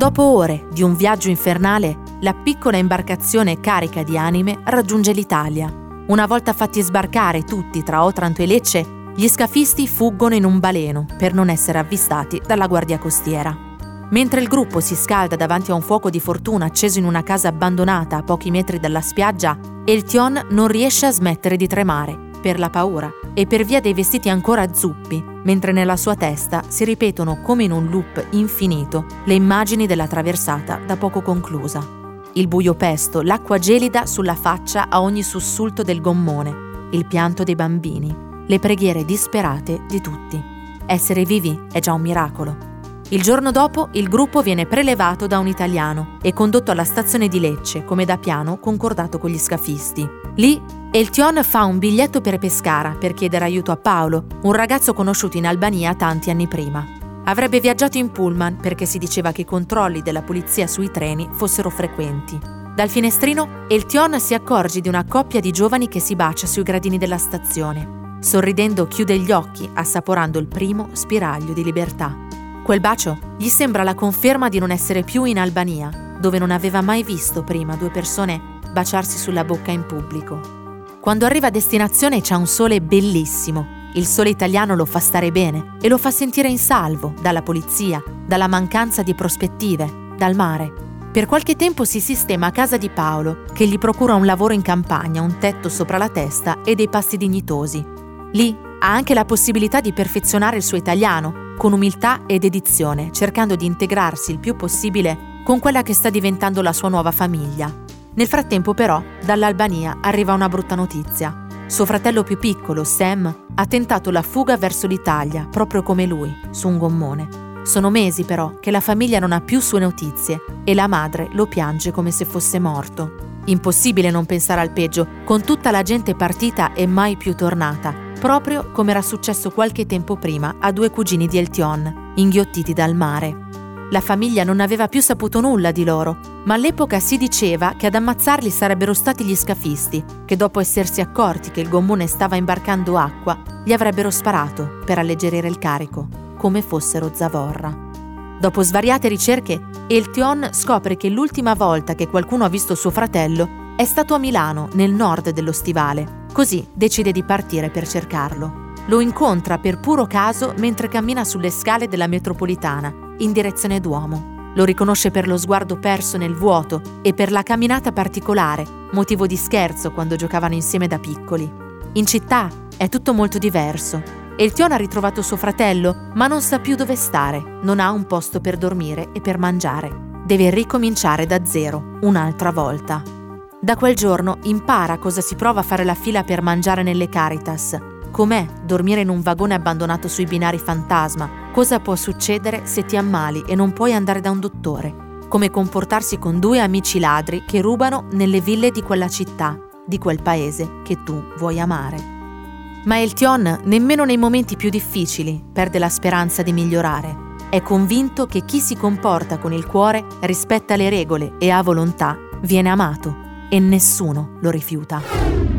Dopo ore di un viaggio infernale, la piccola imbarcazione carica di anime raggiunge l'Italia. Una volta fatti sbarcare tutti tra Otranto e Lecce, gli scafisti fuggono in un baleno per non essere avvistati dalla guardia costiera. Mentre il gruppo si scalda davanti a un fuoco di fortuna acceso in una casa abbandonata a pochi metri dalla spiaggia, Eltion non riesce a smettere di tremare per la paura e per via dei vestiti ancora zuppi, mentre nella sua testa si ripetono come in un loop infinito le immagini della traversata da poco conclusa. Il buio pesto, l'acqua gelida sulla faccia a ogni sussulto del gommone, il pianto dei bambini, le preghiere disperate di tutti. Essere vivi è già un miracolo. Il giorno dopo il gruppo viene prelevato da un italiano e condotto alla stazione di Lecce, come da piano concordato con gli scafisti. Lì Eltion fa un biglietto per Pescara per chiedere aiuto a Paolo, un ragazzo conosciuto in Albania tanti anni prima. Avrebbe viaggiato in pullman perché si diceva che i controlli della polizia sui treni fossero frequenti. Dal finestrino Eltion si accorge di una coppia di giovani che si bacia sui gradini della stazione. Sorridendo chiude gli occhi, assaporando il primo spiraglio di libertà. Quel bacio gli sembra la conferma di non essere più in Albania, dove non aveva mai visto prima due persone baciarsi sulla bocca in pubblico. Quando arriva a destinazione c'è un sole bellissimo. Il sole italiano lo fa stare bene e lo fa sentire in salvo dalla polizia, dalla mancanza di prospettive, dal mare. Per qualche tempo si sistema a casa di Paolo, che gli procura un lavoro in campagna, un tetto sopra la testa e dei pasti dignitosi. Lì ha anche la possibilità di perfezionare il suo italiano, con umiltà e dedizione, cercando di integrarsi il più possibile con quella che sta diventando la sua nuova famiglia, nel frattempo però dall'Albania arriva una brutta notizia. Suo fratello più piccolo, Sam, ha tentato la fuga verso l'Italia, proprio come lui, su un gommone. Sono mesi però che la famiglia non ha più sue notizie e la madre lo piange come se fosse morto. Impossibile non pensare al peggio, con tutta la gente partita e mai più tornata, proprio come era successo qualche tempo prima a due cugini di Eltion, inghiottiti dal mare. La famiglia non aveva più saputo nulla di loro, ma all'epoca si diceva che ad ammazzarli sarebbero stati gli scafisti, che dopo essersi accorti che il gommone stava imbarcando acqua, gli avrebbero sparato per alleggerire il carico, come fossero zavorra. Dopo svariate ricerche, Eltion scopre che l'ultima volta che qualcuno ha visto suo fratello è stato a Milano, nel nord dello stivale. Così decide di partire per cercarlo. Lo incontra per puro caso mentre cammina sulle scale della metropolitana in direzione Duomo. Lo riconosce per lo sguardo perso nel vuoto e per la camminata particolare, motivo di scherzo quando giocavano insieme da piccoli. In città è tutto molto diverso. Eltion ha ritrovato suo fratello, ma non sa più dove stare, non ha un posto per dormire e per mangiare. Deve ricominciare da zero, un'altra volta. Da quel giorno impara cosa si prova a fare la fila per mangiare nelle Caritas, com'è dormire in un vagone abbandonato sui binari fantasma, Cosa può succedere se ti ammali e non puoi andare da un dottore? Come comportarsi con due amici ladri che rubano nelle ville di quella città, di quel paese che tu vuoi amare. Ma Eltion, nemmeno nei momenti più difficili, perde la speranza di migliorare. È convinto che chi si comporta con il cuore, rispetta le regole e ha volontà, viene amato e nessuno lo rifiuta.